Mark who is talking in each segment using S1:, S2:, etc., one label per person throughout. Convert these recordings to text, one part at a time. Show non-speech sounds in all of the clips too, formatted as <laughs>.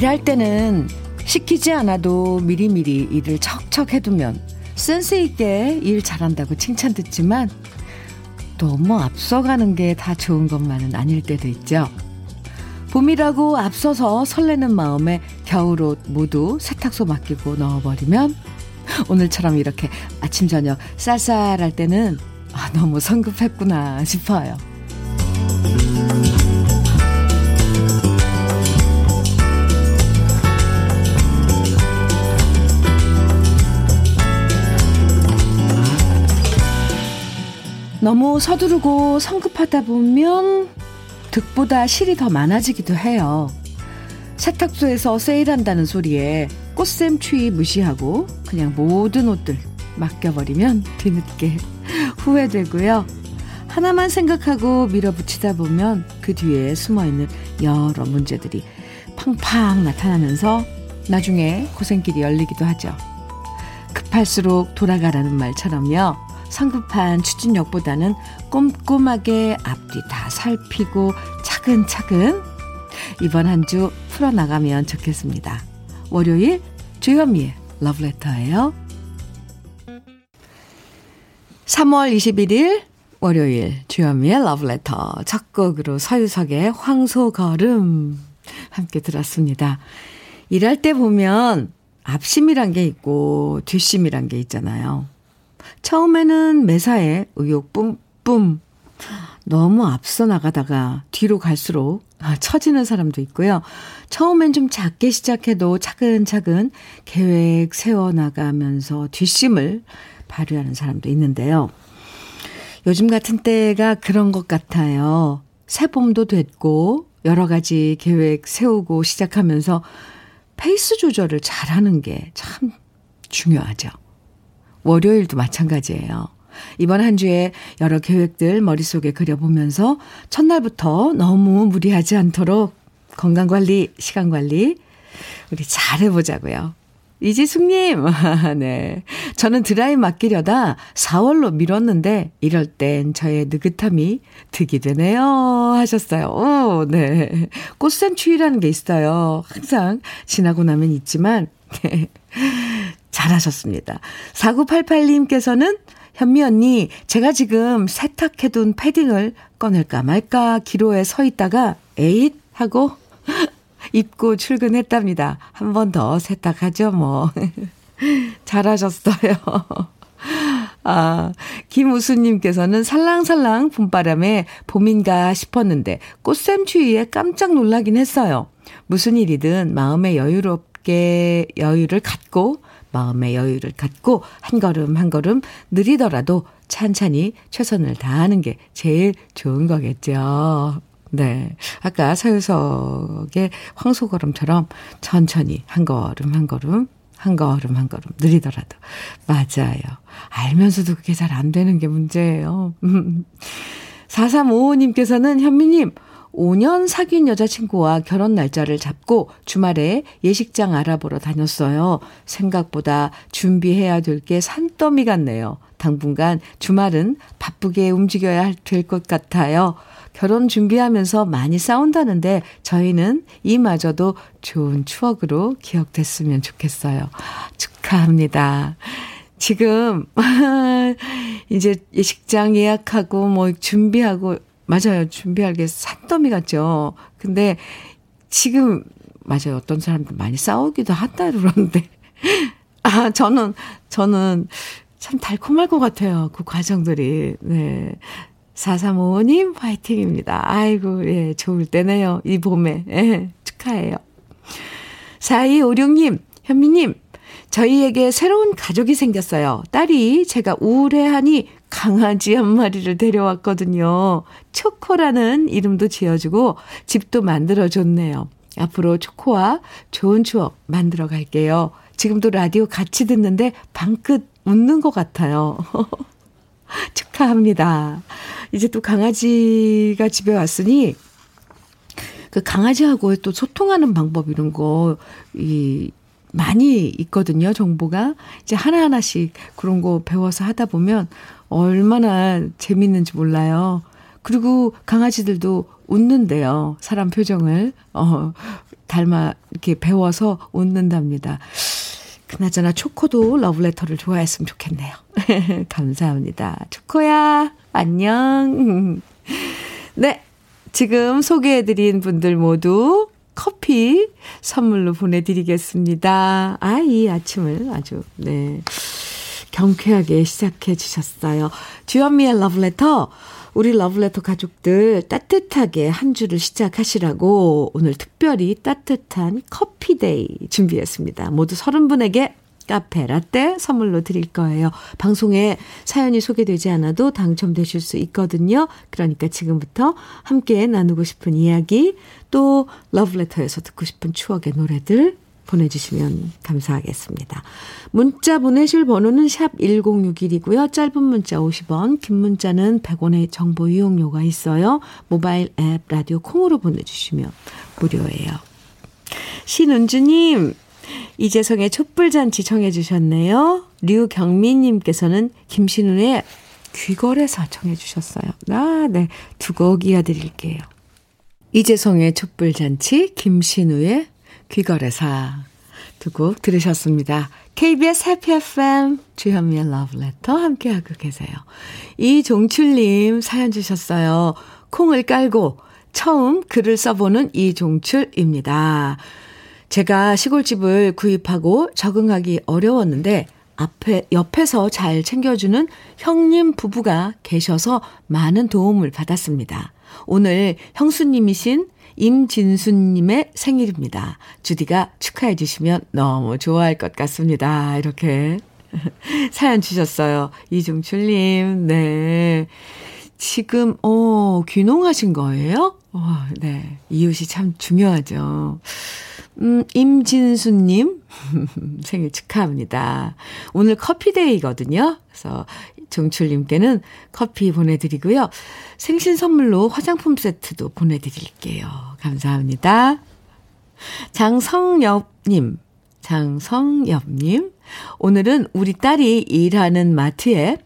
S1: 일할 때는 시키지 않아도 미리미리 일을 척척 해두면 센스 있게 일 잘한다고 칭찬 듣지만 너무 앞서가는 게 다 좋은 것만은 아닐 때도 있죠. 봄이라고 앞서서 설레는 마음에 겨울 옷 모두 세탁소 맡기고 넣어버리면 오늘처럼 이렇게 아침 저녁 쌀쌀할 때는 아, 너무 성급했구나 싶어요. 너무 서두르고 성급하다 보면 득보다 실이 더 많아지기도 해요. 세탁소에서 세일한다는 소리에 꽃샘 추위 무시하고 그냥 모든 옷들 맡겨버리면 뒤늦게 <laughs> 후회되고요. 하나만 생각하고 밀어붙이다 보면 그 뒤에 숨어있는 여러 문제들이 팡팡 나타나면서 나중에 고생길이 열리기도 하죠. 급할수록 돌아가라는 말처럼요. 성급한 추진력보다는 꼼꼼하게 앞뒤 다 살피고 차근차근 이번 한 주 풀어나가면 좋겠습니다. 월요일 주현미의 러브레터예요. 3월 21일 월요일 주현미의 러브레터 첫 곡으로 서유석의 황소걸음 함께 들었습니다. 일할 때 보면 앞심이란 게 있고 뒷심이란 게 있잖아요. 처음에는 매사에 의욕 뿜뿜 너무 앞서 나가다가 뒤로 갈수록 아, 처지는 사람도 있고요. 처음엔 좀 작게 시작해도 차근차근 계획 세워나가면서 뒷심을 발휘하는 사람도 있는데요. 요즘 같은 때가 그런 것 같아요. 새봄도 됐고, 여러 가지 계획 세우고 시작하면서 페이스 조절을 잘하는 게 참 중요하죠. 월요일도 마찬가지예요. 이번 한 주에 여러 계획들 머릿속에 그려보면서 첫날부터 너무 무리하지 않도록 건강관리, 시간관리, 우리 잘 해보자고요. 이지숙님, <laughs> 네. 저는 드라이 맡기려다 4월로 미뤘는데, 이럴 땐 저의 느긋함이 득이 되네요. 하셨어요. 오, 네. 꽃샘 추위라는 게 있어요. 항상 지나고 나면 있지만, 네. 잘하셨습니다. 4988님께서는 현미 언니, 제가 지금 세탁해둔 패딩을 꺼낼까 말까 기로에 서 있다가 에잇 하고 <laughs> 입고 출근했답니다. 한 번 더 세탁하죠, 뭐. <laughs> 잘하셨어요. <laughs> 아, 김우수님께서는 살랑살랑 봄바람에 봄인가 싶었는데 꽃샘추위에 깜짝 놀라긴 했어요. 무슨 일이든 마음의 여유롭게 여유를 갖고 마음의 여유를 갖고 한 걸음 한 걸음 느리더라도 찬찬히 최선을 다하는 게 제일 좋은 거겠죠. 네. 아까 서유석의 황소걸음처럼 천천히 한 걸음 한 걸음 한 걸음 한 걸음 느리더라도 맞아요. 알면서도 그게 잘 안 되는 게 문제예요. 4355님께서는 현미님 5년 사귄 여자친구와 결혼 날짜를 잡고 주말에 예식장 알아보러 다녔어요. 생각보다 준비해야 될 게 산더미 같네요. 당분간 주말은 바쁘게 움직여야 될 것 같아요. 결혼 준비하면서 많이 싸운다는데 저희는 이마저도 좋은 추억으로 기억됐으면 좋겠어요. 축하합니다. 지금 <laughs> 이제 예식장 예약하고 뭐 준비하고 맞아요. 준비할 게 산더미 같죠. 근데 지금 맞아요. 어떤 사람들 많이 싸우기도 한다 그러는데 <laughs> 아 저는 저는 참 달콤할 것 같아요. 그 과정들이 네. 4355님 화이팅입니다. 아이고 예 좋을 때네요. 이 봄에 예, 축하해요. 4256님 현미님 저희에게 새로운 가족이 생겼어요. 딸이 제가 우울해하니 강아지 한 마리를 데려왔거든요. 초코라는 이름도 지어주고 집도 만들어줬네요. 앞으로 초코와 좋은 추억 만들어 갈게요. 지금도 라디오 같이 듣는데 방긋 웃는 것 같아요. <laughs> 축하합니다. 이제 또 강아지가 집에 왔으니 그 강아지하고 또 소통하는 방법 이런 거, 이, 많이 있거든요, 정보가. 이제 하나하나씩 그런 거 배워서 하다 보면 얼마나 재밌는지 몰라요. 그리고 강아지들도 웃는데요. 사람 표정을. 어, 닮아, 이렇게 배워서 웃는답니다. 그나저나 초코도 러브레터를 좋아했으면 좋겠네요. <laughs> 감사합니다. 초코야, 안녕. 네. 지금 소개해드린 분들 모두 커피 선물로 보내드리겠습니다. 아, 이 아침을 아주, 네. 경쾌하게 시작해 주셨어요. 주현미의 러브레터. 우리 러브레터 가족들 따뜻하게 한 주를 시작하시라고 오늘 특별히 따뜻한 커피데이 준비했습니다. 모두 30분에게 카페 라떼 선물로 드릴 거예요. 방송에 사연이 소개되지 않아도 당첨되실 수 있거든요. 그러니까 지금부터 함께 나누고 싶은 이야기, 또 러브레터에서 듣고 싶은 추억의 노래들 보내주시면 감사하겠습니다. 문자 보내실 번호는 샵 1061이고요. 짧은 문자 50원, 긴 문자는 100원의 정보 이용료가 있어요. 모바일 앱 라디오 콩으로 보내주시면 무료예요. 신은주님, 이재성의 촛불잔치 청해 주셨네요. 류경민님께서는 김신우의 귀걸이사 청해 주셨어요. 아, 네. 두 곡 이어드릴게요. 이재성의 촛불잔치, 김신우의 귀걸이사 두 곡 들으셨습니다. KBS 해피 FM 주현미의 러브레터 함께하고 계세요. 이종출님 사연 주셨어요. 콩을 깔고 처음 글을 써보는 이종출입니다. 제가 시골집을 구입하고 적응하기 어려웠는데 앞에 옆에서 잘 챙겨주는 형님 부부가 계셔서 많은 도움을 받았습니다. 오늘 형수님이신 임진수님의 생일입니다. 주디가 축하해 주시면 너무 좋아할 것 같습니다. 이렇게 <laughs> 사연 주셨어요. 이중출님, 네. 지금, 어, 귀농하신 거예요? 어, 네. 이웃이 참 중요하죠. 음, 임진수님, <laughs> 생일 축하합니다. 오늘 커피데이거든요. 그래서 종출님께는 커피 보내드리고요. 생신 선물로 화장품 세트도 보내드릴게요. 감사합니다. 장성엽님, 장성엽님, 오늘은 우리 딸이 일하는 마트에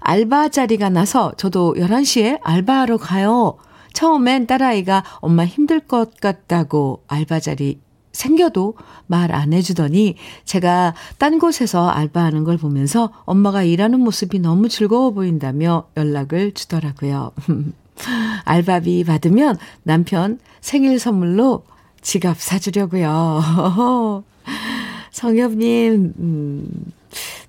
S1: 알바 자리가 나서 저도 11시에 알바하러 가요. 처음엔 딸아이가 엄마 힘들 것 같다고 알바 자리 생겨도 말 안 해주더니 제가 딴 곳에서 알바하는 걸 보면서 엄마가 일하는 모습이 너무 즐거워 보인다며 연락을 주더라고요. <laughs> 알바비 받으면 남편 생일 선물로 지갑 사주려고요. <laughs> 성엽님, 음,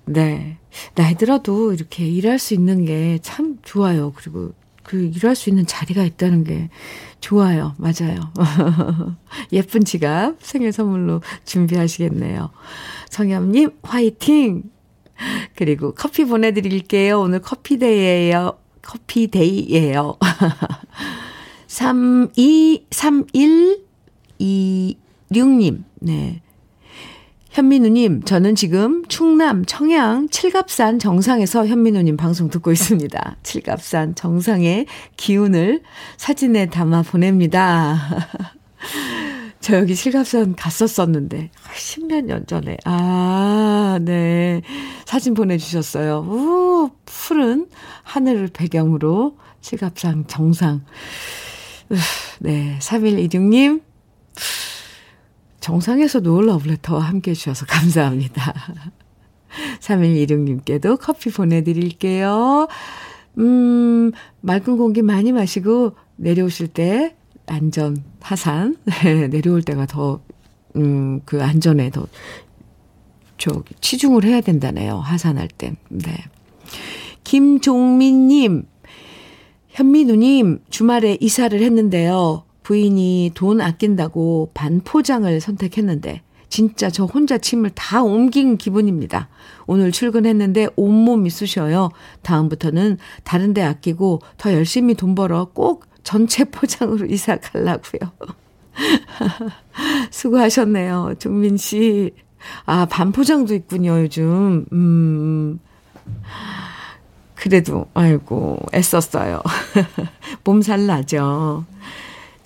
S1: 네. 나이 들어도 이렇게 일할 수 있는 게 참 좋아요. 그리고 그 일할 수 있는 자리가 있다는 게 좋아요. 맞아요. <laughs> 예쁜 지갑 생일 선물로 준비하시겠네요. 성엽님, 화이팅! 그리고 커피 보내드릴게요. 오늘 커피데이예요. 커피데이예요. <laughs> 323126님, 네. 현민우님, 저는 지금 충남 청양 칠갑산 정상에서 현민우님 방송 듣고 있습니다. <laughs> 칠갑산 정상의 기운을 사진에 담아 보냅니다. <laughs> 저 여기 칠갑산 갔었었는데, 십몇 년 전에. 아, 네. 사진 보내주셨어요. 우, 푸른 하늘을 배경으로 칠갑산 정상. 네. 3126님, 정상에서도 러브레터와 함께 해주셔서 감사합니다. <laughs> 3126님께도 커피 보내드릴게요. 음, 맑은 공기 많이 마시고 내려오실 때 안전, 하산, <laughs> 네, 내려올 때가 더, 음, 그 안전에 더, 저기, 치중을 해야 된다네요. 하산할 땐. 네. 김종민님, 현민우님, 주말에 이사를 했는데요. 부인이 돈 아낀다고 반포장을 선택했는데 진짜 저 혼자 짐을 다 옮긴 기분입니다. 오늘 출근했는데 온몸이 쑤셔요. 다음부터는 다른 데 아끼고 더 열심히 돈 벌어 꼭 전체 <laughs> 포장으로 이사 가려고요. <laughs> 수고하셨네요. 종민 씨. 아, 반포장도 있군요, 요즘. 음. 그래도, 아이고, 애썼어요. <laughs> 몸살 나죠.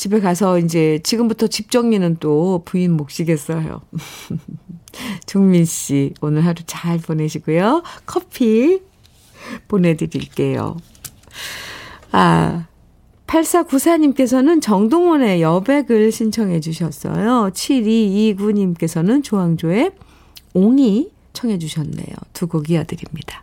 S1: 집에 가서 이제 지금부터 집 정리는 또 부인 몫이겠어요. <laughs> 종민 씨, 오늘 하루 잘 보내시고요. 커피 보내드릴게요. 아, 8494님께서는 정동원의 여백을 신청해 주셨어요. 7229님께서는 조항조의 옹이 청해 주셨네요. 두 곡 이어드립니다.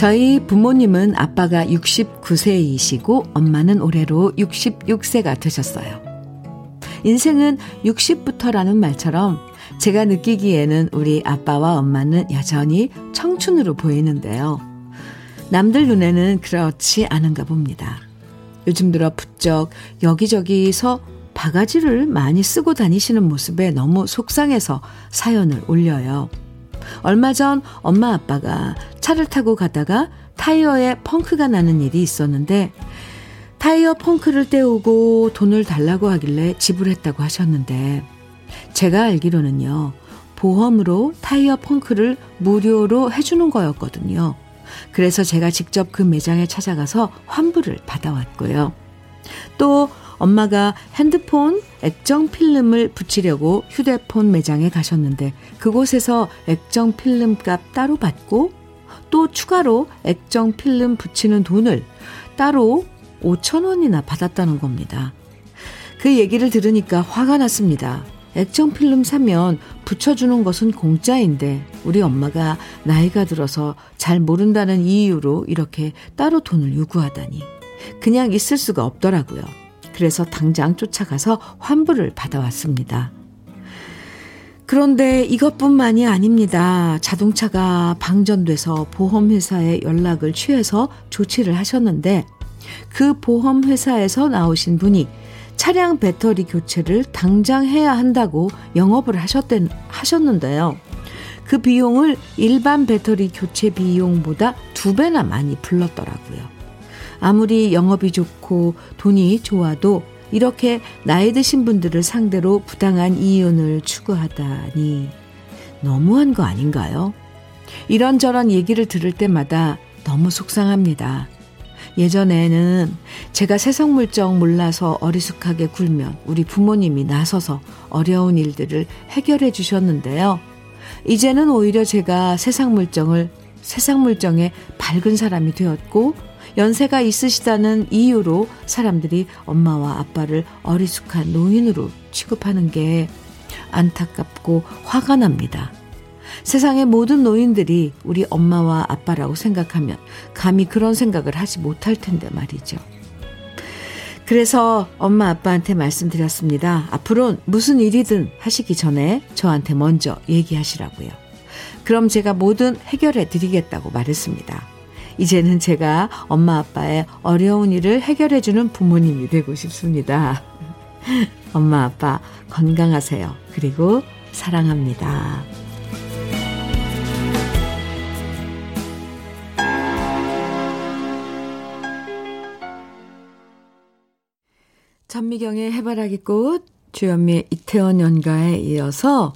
S1: 저희 부모님은 아빠가 69세이시고 엄마는 올해로 66세가 되셨어요. 인생은 60부터라는 말처럼 제가 느끼기에는 우리 아빠와 엄마는 여전히 청춘으로 보이는데요. 남들 눈에는 그렇지 않은가 봅니다. 요즘 들어 부쩍 여기저기서 바가지를 많이 쓰고 다니시는 모습에 너무 속상해서 사연을 올려요. 얼마 전 엄마 아빠가 차를 타고 가다가 타이어에 펑크가 나는 일이 있었는데 타이어 펑크를 떼우고 돈을 달라고 하길래 지불했다고 하셨는데 제가 알기로는요, 보험으로 타이어 펑크를 무료로 해주는 거였거든요. 그래서 제가 직접 그 매장에 찾아가서 환불을 받아왔고요. 또 엄마가 핸드폰 액정 필름을 붙이려고 휴대폰 매장에 가셨는데 그곳에서 액정 필름 값 따로 받고 또 추가로 액정 필름 붙이는 돈을 따로 5천 원이나 받았다는 겁니다. 그 얘기를 들으니까 화가 났습니다. 액정 필름 사면 붙여주는 것은 공짜인데 우리 엄마가 나이가 들어서 잘 모른다는 이유로 이렇게 따로 돈을 요구하다니 그냥 있을 수가 없더라고요. 그래서 당장 쫓아가서 환불을 받아왔습니다. 그런데 이것뿐만이 아닙니다. 자동차가 방전돼서 보험회사에 연락을 취해서 조치를 하셨는데 그 보험회사에서 나오신 분이 차량 배터리 교체를 당장 해야 한다고 영업을 하셨던, 하셨는데요. 그 비용을 일반 배터리 교체 비용보다 두 배나 많이 불렀더라고요. 아무리 영업이 좋고 돈이 좋아도 이렇게 나이 드신 분들을 상대로 부당한 이윤을 추구하다니 너무한 거 아닌가요? 이런저런 얘기를 들을 때마다 너무 속상합니다. 예전에는 제가 세상 물정 몰라서 어리숙하게 굴면 우리 부모님이 나서서 어려운 일들을 해결해 주셨는데요. 이제는 오히려 제가 세상 물정을 세상 물정에 밝은 사람이 되었고 연세가 있으시다는 이유로 사람들이 엄마와 아빠를 어리숙한 노인으로 취급하는 게 안타깝고 화가 납니다. 세상의 모든 노인들이 우리 엄마와 아빠라고 생각하면 감히 그런 생각을 하지 못할 텐데 말이죠. 그래서 엄마 아빠한테 말씀드렸습니다. 앞으로 무슨 일이든 하시기 전에 저한테 먼저 얘기하시라고요. 그럼 제가 뭐든 해결해 드리겠다고 말했습니다. 이제는 제가 엄마 아빠의 어려운 일을 해결해 주는 부모님이 되고 싶습니다. <laughs> 엄마 아빠 건강하세요. 그리고 사랑합니다. 전미경의 해바라기 꽃, 주현미의 이태원 연가에 이어서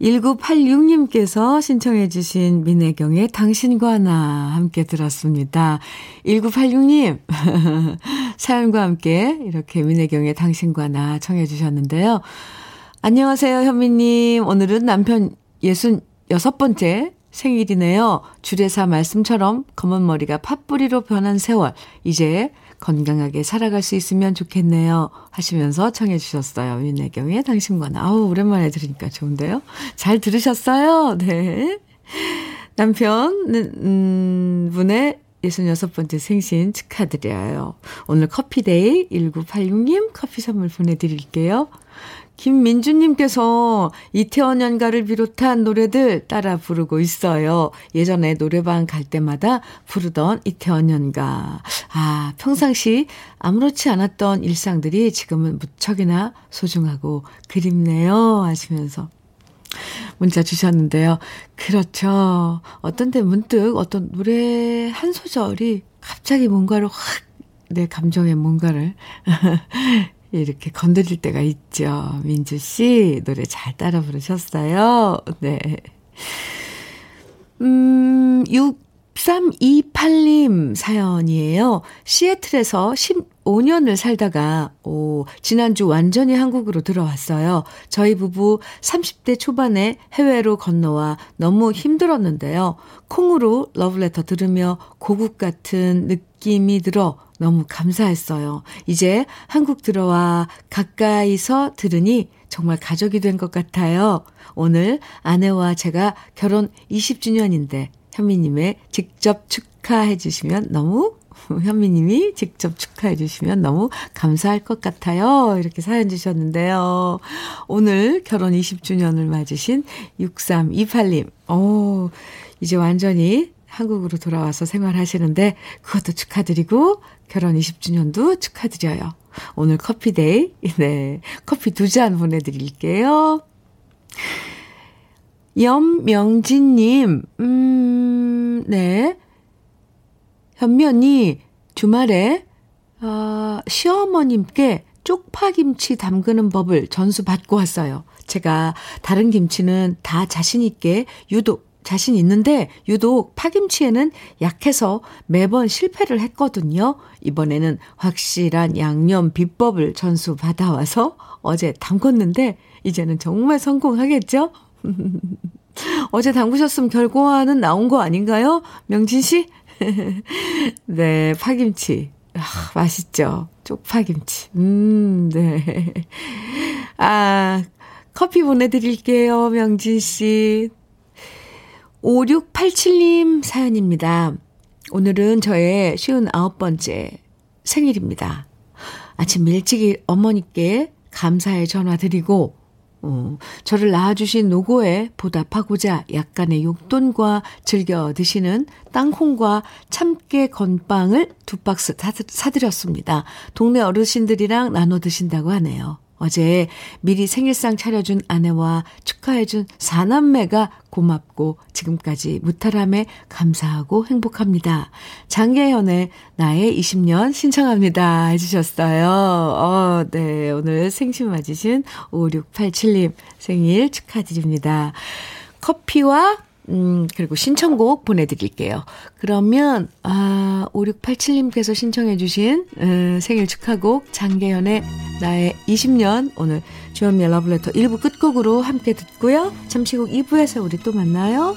S1: 1986님께서 신청해 주신 민혜경의 당신과 나 함께 들었습니다. 1986님 <laughs> 사연과 함께 이렇게 민혜경의 당신과 나 청해 주셨는데요. 안녕하세요 현미님. 오늘은 남편 66번째 생일이네요. 주례사 말씀처럼 검은 머리가 팥뿌리로 변한 세월. 이제 건강하게 살아갈 수 있으면 좋겠네요. 하시면서 청해 주셨어요. 윤혜경의 당신과 나. 아우, 오랜만에 들으니까 좋은데요? 잘 들으셨어요? 네. 남편, 음, 분의 66번째 생신 축하드려요. 오늘 커피데이 1986님 커피 선물 보내드릴게요. 김민주님께서 이태원 연가를 비롯한 노래들 따라 부르고 있어요. 예전에 노래방 갈 때마다 부르던 이태원 연가. 아, 평상시 아무렇지 않았던 일상들이 지금은 무척이나 소중하고 그립네요. 하시면서 문자 주셨는데요. 그렇죠. 어떤 때 문득 어떤 노래 한 소절이 갑자기 뭔가를 확, 내 감정에 뭔가를 <laughs> 이렇게 건드릴 때가 있죠. 민주 씨, 노래 잘 따라 부르셨어요. 네. 음, 6328님 사연이에요. 시애틀에서 15년을 살다가, 오, 지난주 완전히 한국으로 들어왔어요. 저희 부부 30대 초반에 해외로 건너와 너무 힘들었는데요. 콩으로 러브레터 들으며 고국 같은 느낌이 들어 너무 감사했어요. 이제 한국 들어와 가까이서 들으니 정말 가족이 된 것 같아요. 오늘 아내와 제가 결혼 20주년인데 현미님의 직접 축하해 주시면 너무 <laughs> 현미님이 직접 축하해 주시면 너무 감사할 것 같아요. 이렇게 사연 주셨는데요. 오늘 결혼 20주년을 맞으신 6328님. 오, 이제 완전히 한국으로 돌아와서 생활하시는데 그것도 축하드리고 결혼 20주년도 축하드려요. 오늘 커피데이. <laughs> 네. 커피 두 잔 보내드릴게요. 염명진님, 음, 네. 현면이 주말에, 어, 시어머님께 쪽파김치 담그는 법을 전수 받고 왔어요. 제가 다른 김치는 다 자신있게 유독 자신 있는데 유독 파김치에는 약해서 매번 실패를 했거든요. 이번에는 확실한 양념 비법을 전수 받아와서 어제 담궜는데 이제는 정말 성공하겠죠? <laughs> 어제 담그셨으면 결과는 나온 거 아닌가요? 명진 씨? <laughs> 네, 파김치. 아, 맛있죠? 쪽파김치. 음, 네. 아, 커피 보내드릴게요, 명진 씨. 5687님 사연입니다. 오늘은 저의 59번째 생일입니다. 아침 일찍 어머니께 감사의 전화 드리고, 어, 저를 낳아주신 노고에 보답하고자 약간의 용돈과 즐겨 드시는 땅콩과 참깨 건빵을 두 박스 사드렸습니다. 동네 어르신들이랑 나눠 드신다고 하네요. 어제 미리 생일상 차려준 아내와 축하해준 사남매가 고맙고 지금까지 무탈함에 감사하고 행복합니다. 장계현의 나의 20년 신청합니다. 해주셨어요. 어, 네. 오늘 생신 맞으신 5687님 생일 축하드립니다. 커피와 음, 그리고 신청곡 보내드릴게요. 그러면, 아, 5687님께서 신청해주신, 음, 생일 축하곡, 장계연의 나의 20년, 오늘 주현미의 러브레터 1부 끝곡으로 함께 듣고요. 잠시 후 2부에서 우리 또 만나요.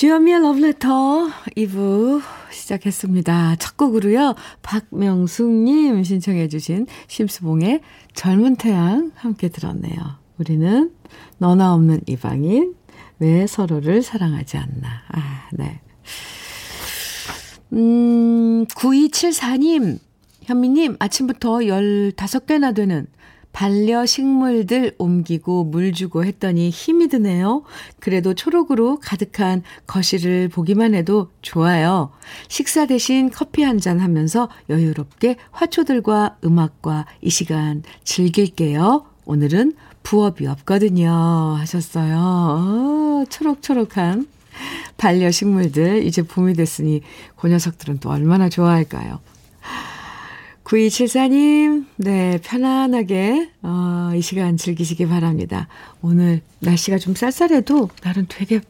S1: 주현미의 Letter 2부 시작했습니다. 첫 곡으로요. 박명숙님 신청해 주신 심수봉의 젊은 태양 함께 들었네요. 우리는 너나 없는 이방인 왜 서로를 사랑하지 않나. 아, 네. 음, 9274님, 현미님, 아침부터 15개나 되는 반려식물들 옮기고 물 주고 했더니 힘이 드네요. 그래도 초록으로 가득한 거실을 보기만 해도 좋아요. 식사 대신 커피 한 잔 하면서 여유롭게 화초들과 음악과 이 시간 즐길게요. 오늘은 부업이 없거든요. 하셨어요. 어, 초록초록한 반려식물들 이제 봄이 됐으니 그 녀석들은 또 얼마나 좋아할까요? 9274님, 네, 편안하게, 어, 이 시간 즐기시기 바랍니다. 오늘 날씨가 좀 쌀쌀해도 날은 되게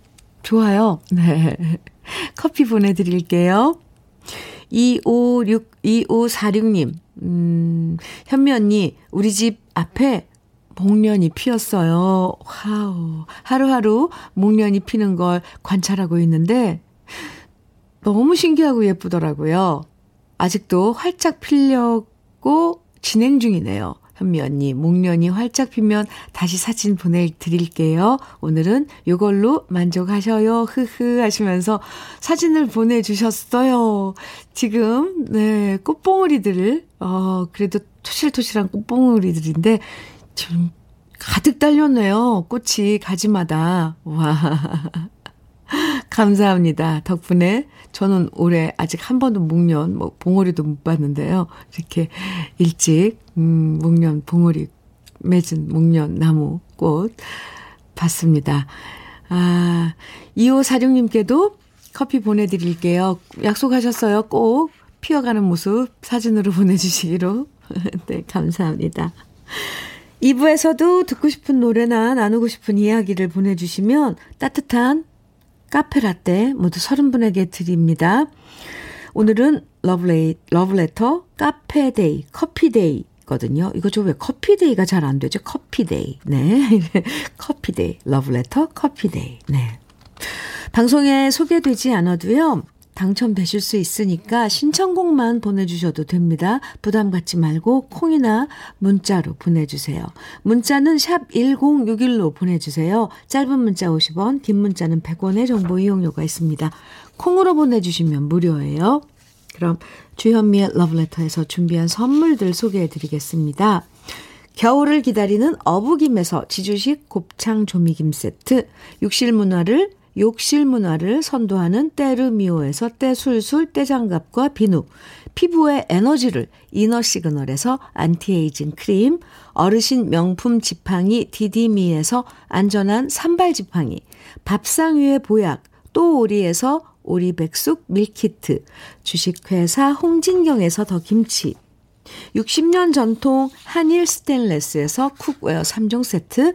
S1: 좋아요. 네. <laughs> 커피 보내드릴게요. 256, 2546님, 음, 현미 언니, 우리 집 앞에 목련이 피었어요. 와우. 하루하루 목련이 피는 걸 관찰하고 있는데, 너무 신기하고 예쁘더라고요. 아직도 활짝 피려고 진행 중이네요. 현미 언니, 목련이 활짝 피면 다시 사진 보내드릴게요. 오늘은 이걸로 만족하셔요. 흐흐 하시면서 사진을 보내주셨어요. 지금, 네, 꽃봉오리들을, 어, 그래도 토실토실한 꽃봉오리들인데, 지금 가득 달렸네요. 꽃이 가지마다. 와. <laughs> 감사합니다. 덕분에 저는 올해 아직 한 번도 목련, 뭐, 봉오리도 못 봤는데요. 이렇게 일찍, 음, 목련, 봉오리 맺은 목련 나무 꽃 봤습니다. 아, 2546님께도 커피 보내드릴게요. 약속하셨어요. 꼭 피어가는 모습 사진으로 <laughs> 보내주시기로. <laughs> 네, 감사합니다. 2부에서도 듣고 싶은 노래나 나누고 싶은 이야기를 보내주시면 따뜻한 카페라떼 모두 30분에게 드립니다. 오늘은 러브레이, 러브레터 카페데이, 커피데이 거든요. 이거 저 왜 커피데이가 잘 안 되죠? 커피데이. 네. <laughs> 커피데이. 러브레터 커피데이. 네. 방송에 소개되지 않아도요. 당첨되실 수 있으니까 신청곡만 보내주셔도 됩니다. 부담 갖지 말고 콩이나 문자로 보내주세요. 문자는 샵 1061로 보내주세요. 짧은 문자 50원, 긴 문자는 100원의 정보 이용료가 있습니다. 콩으로 보내주시면 무료예요. 그럼 주현미의 러브레터에서 준비한 선물들 소개해 드리겠습니다. 겨울을 기다리는 어부김에서 지주식 곱창 조미김 세트, 욕실 문화를 욕실 문화를 선도하는 때르미오에서 때술술 때장갑과 비누, 피부의 에너지를 이너 시그널에서 안티에이징 크림, 어르신 명품 지팡이 디디미에서 안전한 삼발 지팡이, 밥상 위의 보약 또 오리에서 오리백숙 meal kit, 주식회사 홍진경에서 더 김치, 60년 전통 한일 스텐레스에서 cookware 3종 세트,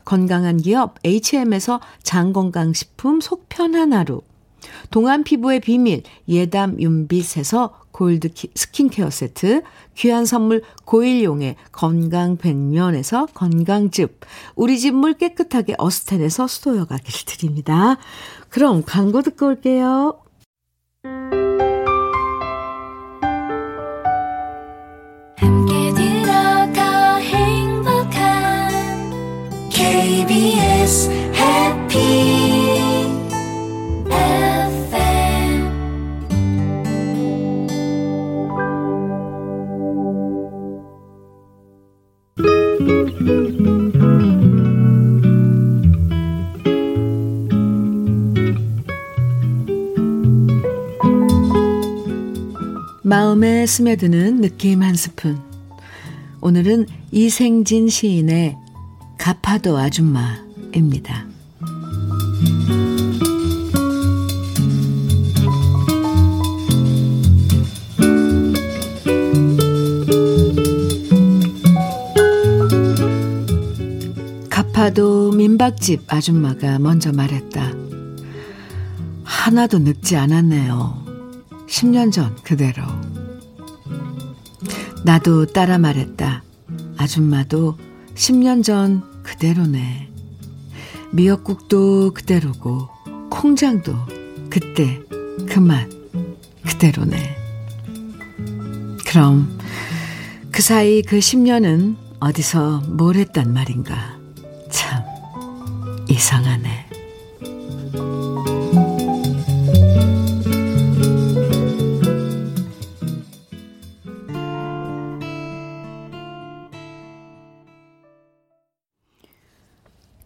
S1: 건강한 기업 H&M에서 장건강식품 속편한 하루, 동안 피부의 비밀 예담 윤빛에서 골드 스킨케어 세트, 귀한 선물 고일용의 건강 백년에서 건강즙, 우리 집 물 깨끗하게 어스텐에서 수도 여과기를 드립니다. 그럼 광고 듣고 올게요. KBS 해피 마음에 스며드는 느낌 한 스푼. 오늘은 이생진 시인의 가파도 아줌마입니다. 가파도 민박집 아줌마가 먼저 말했다. 하나도 늙지 않았네요. 10년 전 그대로. 나도 따라 말했다. 아줌마도 10년 전 그대로네. 미역국도 그대로고, 콩장도 그때 그만 그대로네. 그럼 그 사이 그 10년은 어디서 뭘 했단 말인가. 참 이상하네.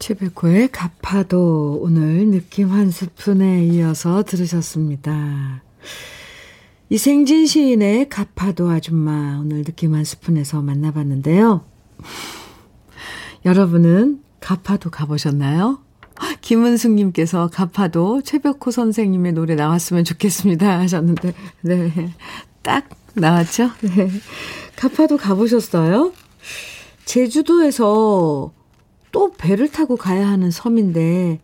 S1: 최백호의 가파도 오늘 느낌 한 스푼에 이어서 들으셨습니다. 이생진 시인의 가파도 아줌마 오늘 느낌 한 스푼에서 만나봤는데요. 여러분은 가파도 가보셨나요? 김은숙님께서 가파도 최백호 선생님의 노래 나왔으면 좋겠습니다 하셨는데, 네. 딱 나왔죠? 네. 가파도 가보셨어요? 제주도에서 또 배를 타고 가야 하는 섬인데,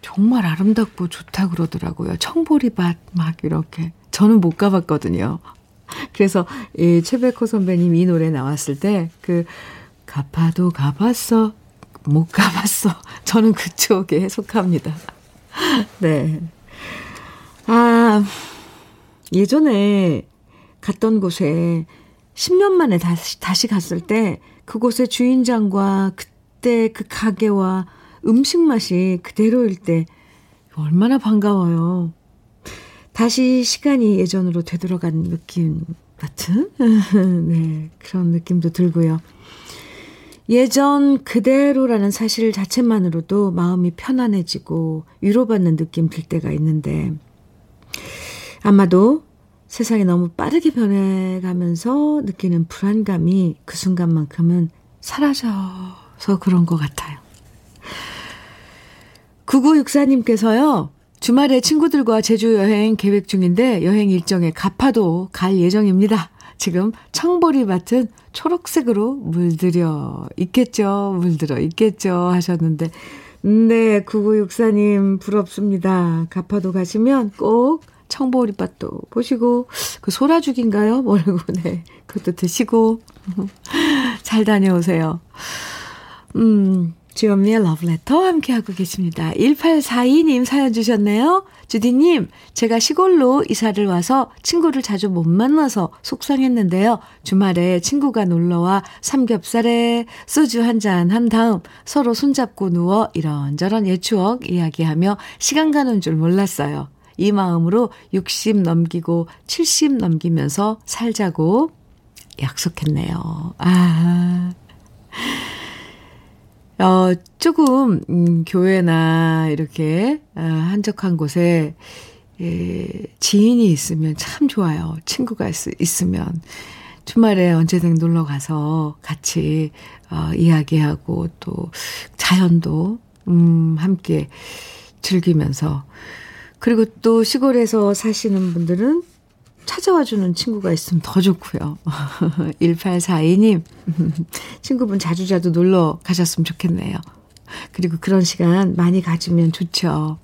S1: 정말 아름답고 좋다 그러더라고요. 청보리밭 막 이렇게. 저는 못 가봤거든요. <laughs> 그래서 이 최백호 선배님 이 노래 나왔을 때 그 가파도 가봤어 못 가봤어. <laughs> 저는 그쪽에 속합니다. <laughs> 네. 아, 예전에 갔던 곳에 10년 만에 다시, 다시 갔을 때 그곳의 주인장과 그 때 그 가게와 음식 맛이 그대로일 때 얼마나 반가워요. 다시 시간이 예전으로 되돌아간 느낌 같은 <laughs> 네, 그런 느낌도 들고요. 예전 그대로라는 사실 자체만으로도 마음이 편안해지고 위로받는 느낌 들 때가 있는데 아마도 세상이 너무 빠르게 변해가면서 느끼는 불안감이 그 순간만큼은 사라져 서 그런 것 같아요. 9964님께서요, 주말에 친구들과 제주 여행 계획 중인데 여행 일정에 가파도 갈 예정입니다. 지금 청보리 밭은 초록색으로 물들여 있겠죠. 물들어 있겠죠. 하셨는데. 네, 9964님 부럽습니다. 가파도 가시면 꼭 청보리밭도 보시고, 그 소라죽인가요? 모르고, 네. 그것도 드시고, <laughs> 잘 다녀오세요. 음, 주현미의 러브레터 함께하고 계십니다. 1842님 사연 주셨네요. 주디님, 제가 시골로 이사를 와서 친구를 자주 못 만나서 속상했는데요. 주말에 친구가 놀러와 삼겹살에 소주 한 잔 한 다음 서로 손잡고 누워 이런저런 옛 추억 이야기하며 시간 가는 줄 몰랐어요. 이 마음으로 60 넘기고 70 넘기면서 살자고 약속했네요. 아. 어, 조금, 음, 교회나 이렇게, 아, 한적한 곳에, 예, 지인이 있으면 참 좋아요. 친구가 있, 있으면. 주말에 언제든 놀러 가서 같이, 어, 이야기하고 또 자연도, 음, 함께 즐기면서. 그리고 또 시골에서 사시는 분들은 찾아와 주는 친구가 있으면 더 좋고요. <laughs> 1842님, <laughs> 친구분 자주자주 놀러 가셨으면 좋겠네요. 그리고 그런 시간 많이 가지면 좋죠.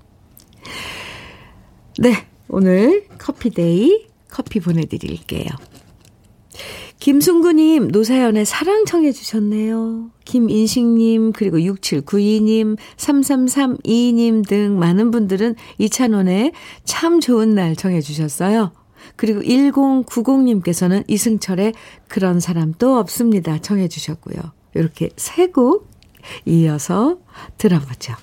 S1: 네, 오늘 커피데이 커피 보내드릴게요. 김순구님, 노사연의 사랑 청해주셨네요. 김인식님, 그리고 6792님, 3332님 등 많은 분들은 이찬원의 참 좋은 날 청해주셨어요. 그리고 1090님께서는 이승철의 그런 사람 또 없습니다. 청해 주셨고요. 이렇게 세 곡 이어서 들어보죠.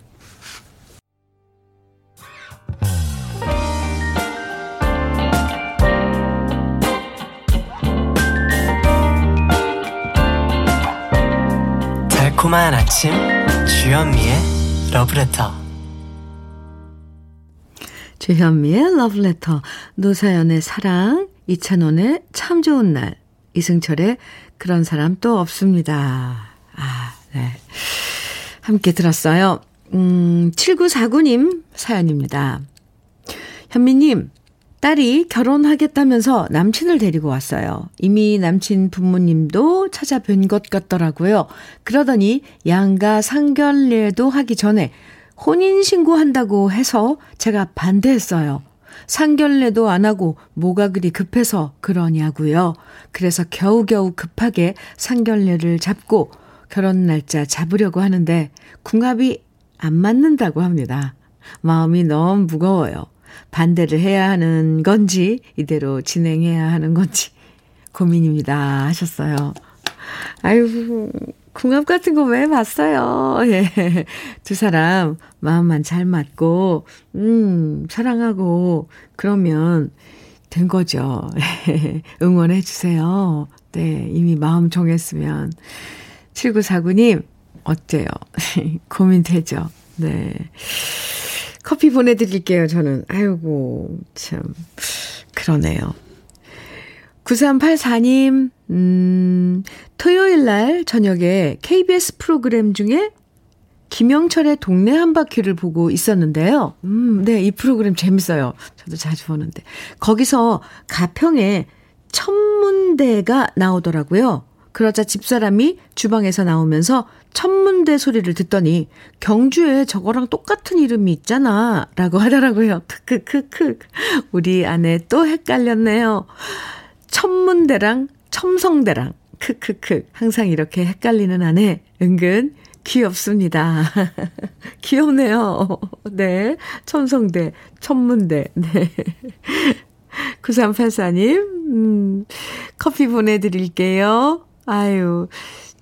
S2: 달콤한 아침 주현미의 러브레터
S1: 주현미의 러브레터, 노사연의 사랑, 이찬원의 참 좋은 날, 이승철의 그런 사람 또 없습니다. 아, 네. 함께 들었어요. 음, 7949님 사연입니다. 현미님, 딸이 결혼하겠다면서 남친을 데리고 왔어요. 이미 남친 부모님도 찾아뵌 것 같더라고요. 그러더니 양가 상견례도 하기 전에 혼인신고한다고 해서 제가 반대했어요. 상견례도 안 하고 뭐가 그리 급해서 그러냐고요. 그래서 겨우겨우 급하게 상견례를 잡고 결혼 날짜 잡으려고 하는데 궁합이 안 맞는다고 합니다. 마음이 너무 무거워요. 반대를 해야 하는 건지 이대로 진행해야 하는 건지 고민입니다 하셨어요. 아유 궁합 같은 거 왜 봤어요? <laughs> 예. 두 사람 마음만 잘 맞고, 음, 사랑하고, 그러면 된 거죠. <laughs> 응원해 주세요. 네, 이미 마음 정했으면. 7949님, 어때요? <laughs> 고민되죠? 네. 커피 보내드릴게요, 저는. 아이고, 참. 그러네요. 9384님, 음, 토요일 날 저녁에 KBS 프로그램 중에 김영철의 동네 한 바퀴를 보고 있었는데요. 음, 네, 이 프로그램 재밌어요. 저도 자주 보는데. 거기서 가평에 천문대가 나오더라고요. 그러자 집사람이 주방에서 나오면서 천문대 소리를 듣더니 경주에 저거랑 똑같은 이름이 있잖아 라고 하더라고요. 크크크크. 우리 아내 또 헷갈렸네요. 천문대랑 첨성대랑 크크크. 항상 이렇게 헷갈리는 아내 은근 귀엽습니다. <laughs> 귀엽네요. 네. 첨성대, 천문대. 네. 9384님, 음, 커피 보내드릴게요. 아유,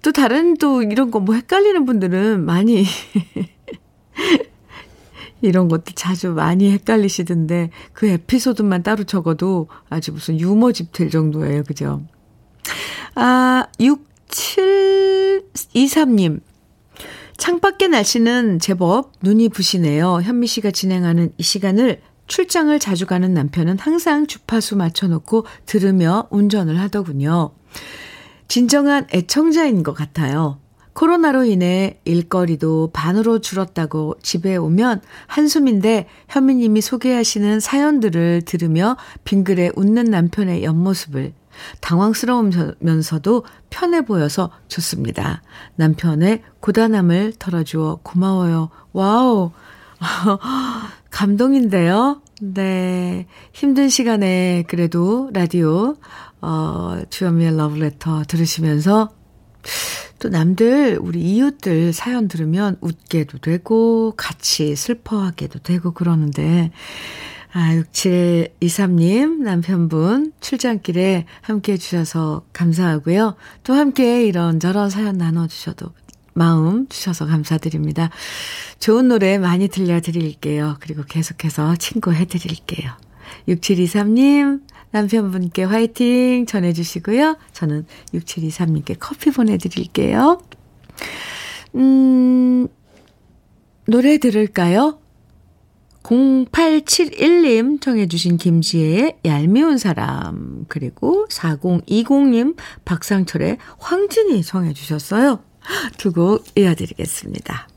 S1: 또 다른 또 이런 거 뭐 헷갈리는 분들은 많이 <laughs> 이런 것도 자주 많이 헷갈리시던데 그 에피소드만 따로 적어도 아주 무슨 유머집 될 정도예요. 그죠? 아, 6723님. 창밖의 날씨는 제법 눈이 부시네요. 현미 씨가 진행하는 이 시간을 출장을 자주 가는 남편은 항상 주파수 맞춰놓고 들으며 운전을 하더군요. 진정한 애청자인 것 같아요. 코로나로 인해 일거리도 반으로 줄었다고 집에 오면 한숨인데 현미님이 소개하시는 사연들을 들으며 빙그레 웃는 남편의 옆모습이 당황스러우면서도 편해 보여서 좋습니다. 남편의 고단함을 털어주어 고마워요. 와우. <laughs> 감동인데요. 네. 힘든 시간에 그래도 라디오 어, 주현미의 러브레터 들으시면서 또 남들, 우리 이웃들 사연 들으면 웃게도 되고, 같이 슬퍼하게도 되고 그러는데, 아, 6723님, 남편분, 출장길에 함께 해주셔서 감사하고요. 또 함께 이런저런 사연 나눠주셔도 마음 주셔서 감사드립니다. 좋은 노래 많이 들려드릴게요. 그리고 계속해서 친구 해드릴게요. 6723님, 남편분께 화이팅 전해주시고요. 저는 6723님께 커피 보내드릴게요. 음, 노래 들을까요? 0871님 청해주신 김지혜의 얄미운 사람, 그리고 4020님 박상철의 황진이 청해주셨어요. 두 곡 이어드리겠습니다.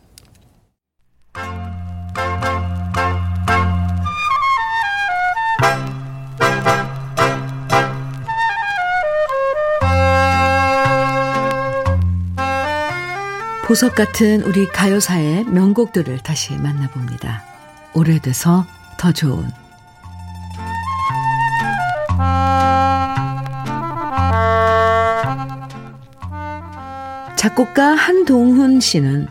S1: 보석 같은 우리 가요사의 명곡들을 다시 만나봅니다. 오래돼서 더 좋은 작곡가 한동훈 씨는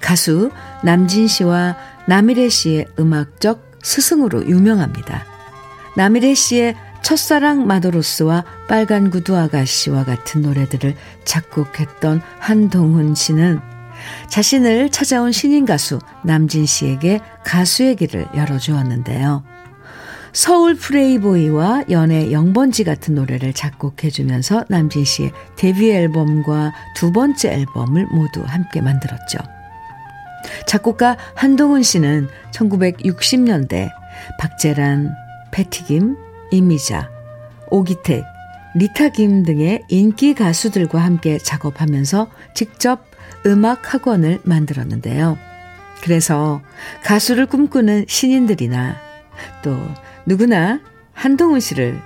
S1: 가수 남진 씨와 남일혜 씨의 음악적 스승으로 유명합니다. 남일혜 씨의 첫사랑 마도로스와 빨간 구두 아가씨와 같은 노래들을 작곡했던 한동훈 씨는 자신을 찾아온 신인 가수 남진 씨에게 가수의 길을 열어주었는데요. 서울 프레이보이와 연애 영번지 같은 노래를 작곡해주면서 남진 씨의 데뷔 앨범과 두 번째 앨범을 모두 함께 만들었죠. 작곡가 한동훈 씨는 1960년대 박재란, 패티김, 이미자, 오기택, 리타김 등의 인기 가수들과 함께 작업하면서 직접 음악 학원을 만들었는데요. 그래서 가수를 꿈꾸는 신인들이나 또 누구나 한동훈 씨를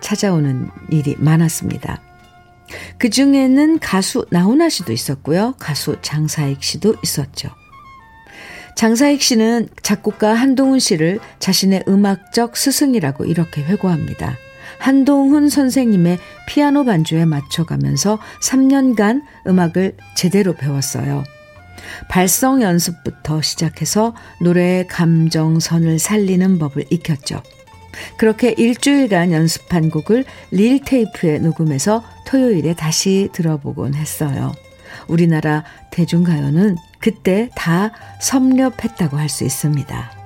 S1: 찾아오는 일이 많았습니다. 그 중에는 가수 나훈아 씨도 있었고요. 가수 장사익 씨도 있었죠. 장사익 씨는 작곡가 한동훈 씨를 자신의 음악적 스승이라고 이렇게 회고합니다. 한동훈 선생님의 피아노 반주에 맞춰가면서 3년간 음악을 제대로 배웠어요. 발성 연습부터 시작해서 노래의 감정선을 살리는 법을 익혔죠. 그렇게 일주일간 연습한 곡을 릴 테이프에 녹음해서 토요일에 다시 들어보곤 했어요. 우리나라 대중가요는 그때 다 섭렵했다고 할 수 있습니다.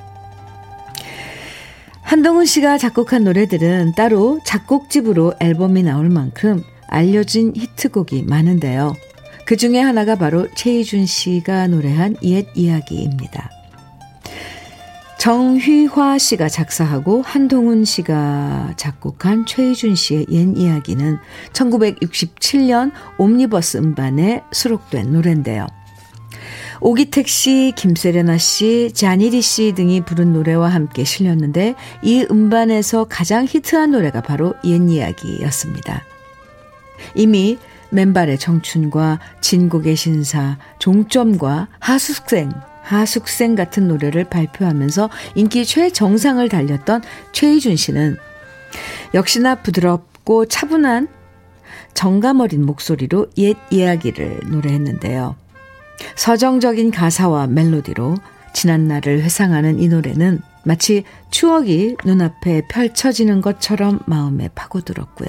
S1: 한동훈 씨가 작곡한 노래들은 따로 작곡집으로 앨범이 나올 만큼 알려진 히트곡이 많은데요. 그 중에 하나가 바로 최희준 씨가 노래한 옛 이야기입니다. 정휘화 씨가 작사하고 한동훈 씨가 작곡한 최희준 씨의 옛 이야기는 1967년 옴니버스 음반에 수록된 노래인데요. 오기택 씨, 김세레나 씨, 자니리 씨 등이 부른 노래와 함께 실렸는데 이 음반에서 가장 히트한 노래가 바로 옛 이야기였습니다. 이미 맨발의 청춘과 진국의 신사, 종점과 하숙생, 하숙생 같은 노래를 발표하면서 인기 최정상을 달렸던 최희준 씨는 역시나 부드럽고 차분한 정감 어린 목소리로 옛 이야기를 노래했는데요. 서정적인 가사와 멜로디로 지난날을 회상하는 이 노래는 마치 추억이 눈앞에 펼쳐지는 것처럼 마음에 파고들었고요.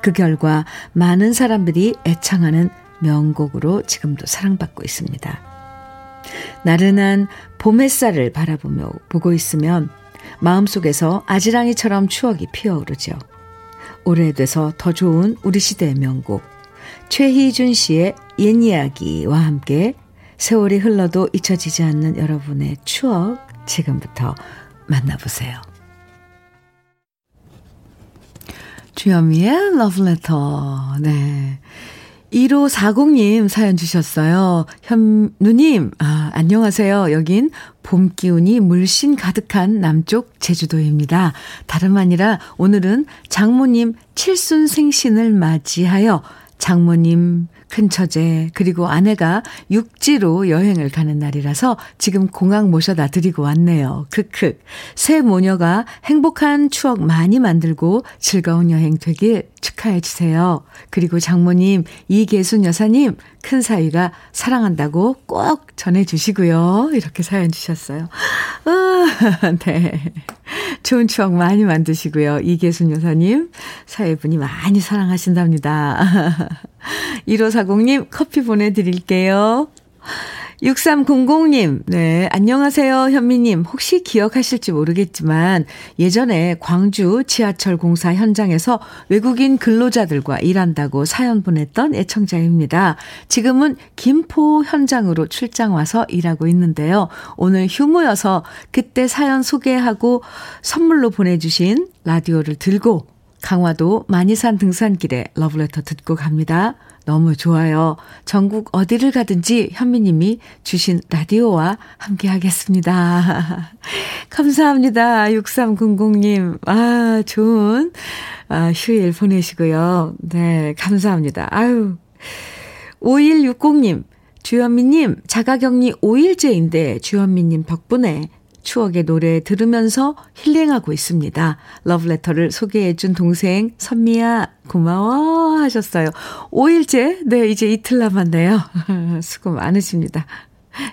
S1: 그 결과 많은 사람들이 애창하는 명곡으로 지금도 사랑받고 있습니다. 나른한 봄 햇살을 바라보며 보고 있으면 마음속에서 아지랑이처럼 추억이 피어오르죠. 오래돼서 더 좋은 우리 시대의 명곡 최희준 씨의 옛 이야기와 함께 세월이 흘러도 잊혀지지 않는 여러분의 추억 지금부터 만나보세요. 주현미의 러브레터. 네. 1540님 사연 주셨어요. 현, 누님, 아, 안녕하세요. 여긴 봄 기운이 물씬 가득한 남쪽 제주도입니다. 다름 아니라 오늘은 장모님 칠순 생신을 맞이하여 장모님, 큰 처제, 그리고 아내가 육지로 여행을 가는 날이라서 지금 공항 모셔다 드리고 왔네요. 크크. 새 모녀가 행복한 추억 많이 만들고 즐거운 여행 되길 축하해 주세요. 그리고 장모님, 이계순 여사님, 큰 사위가 사랑한다고 꼭 전해 주시고요. 이렇게 사연 주셨어요. 아, <laughs> 네. 좋은 추억 많이 만드시고요. 이계순 여사님, 사회분이 많이 사랑하신답니다. <laughs> 1540님, 커피 보내드릴게요. 6300님, 네, 안녕하세요, 현미님. 혹시 기억하실지 모르겠지만, 예전에 광주 지하철 공사 현장에서 외국인 근로자들과 일한다고 사연 보냈던 애청자입니다. 지금은 김포 현장으로 출장 와서 일하고 있는데요. 오늘 휴무여서 그때 사연 소개하고 선물로 보내주신 라디오를 들고 강화도 마니산 등산길에 러브레터 듣고 갑니다. 너무 좋아요. 전국 어디를 가든지 현미님이 주신 라디오와 함께 하겠습니다. <laughs> 감사합니다. 6300님. 아, 좋은, 아, 휴일 보내시고요. 네, 감사합니다. 아유. 5160님. 주현미님, 자가격리 5일째인데 주현미님 덕분에 추억의 노래 들으면서 힐링하고 있습니다. 러브레터를 소개해준 동생 선미야 고마워 하셨어요. 5일째 네 이제 이틀 남았네요. <laughs> 수고 많으십니다.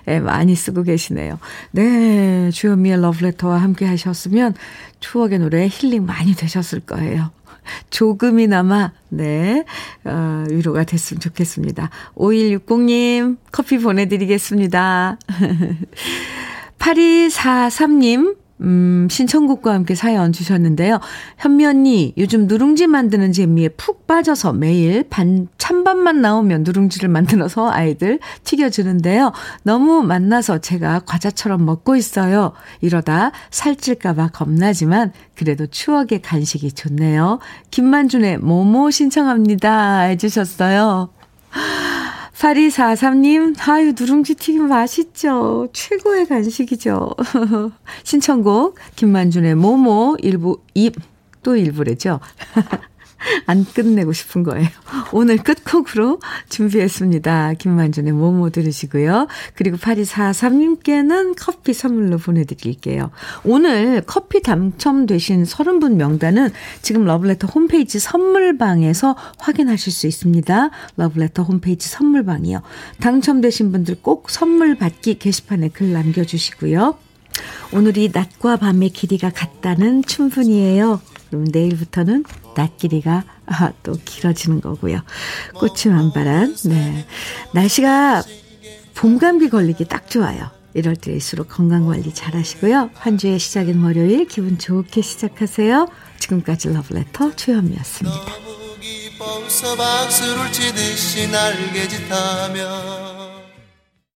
S1: 네, 많이 쓰고 계시네요. 네, 주현미의 러브레터와 함께 하셨으면 추억의 노래 힐링 많이 되셨을 거예요. 조금이나마, 네, 어, 위로가 됐으면 좋겠습니다. 5160님, 커피 보내드리겠습니다. <laughs> 8243님, 음, 신청곡과 함께 사연 주셨는데요. 현미 언니, 요즘 누룽지 만드는 재미에 푹 빠져서 매일 반, 찬밥만 나오면 누룽지를 만들어서 아이들 튀겨주는데요. 너무 만나서 제가 과자처럼 먹고 있어요. 이러다 살찔까봐 겁나지만, 그래도 추억의 간식이 좋네요. 김만준의 모모 신청합니다. 해주셨어요. 8243님, 아유, 누룽지 튀김 맛있죠. 최고의 간식이죠. <laughs> 신청곡, 김만준의 모모, 일부, 입, 또 일부래죠. <laughs> 안 끝내고 싶은 거예요. 오늘 끝곡으로 준비했습니다. 김만준의 모모 들으시고요. 그리고 8243님께는 커피 선물로 보내드릴게요. 오늘 커피 당첨되신 30분 명단은 지금 러브레터 홈페이지 선물방에서 확인하실 수 있습니다. 러브레터 홈페이지 선물방이요. 당첨되신 분들 꼭 선물 받기 게시판에 글 남겨주시고요. 오늘이 낮과 밤의 길이가 같다는 춘분이에요. 그럼 내일부터는 낮 길이가 아, 또 길어지는 거고요. 꽃이 만바란. 네. 날씨가 봄 감기 걸리기 딱 좋아요. 이럴 때일수록 건강 관리 잘 하시고요. 한 주의 시작인 월요일 기분 좋게 시작하세요. 지금까지 러브레터 최현미였습니다.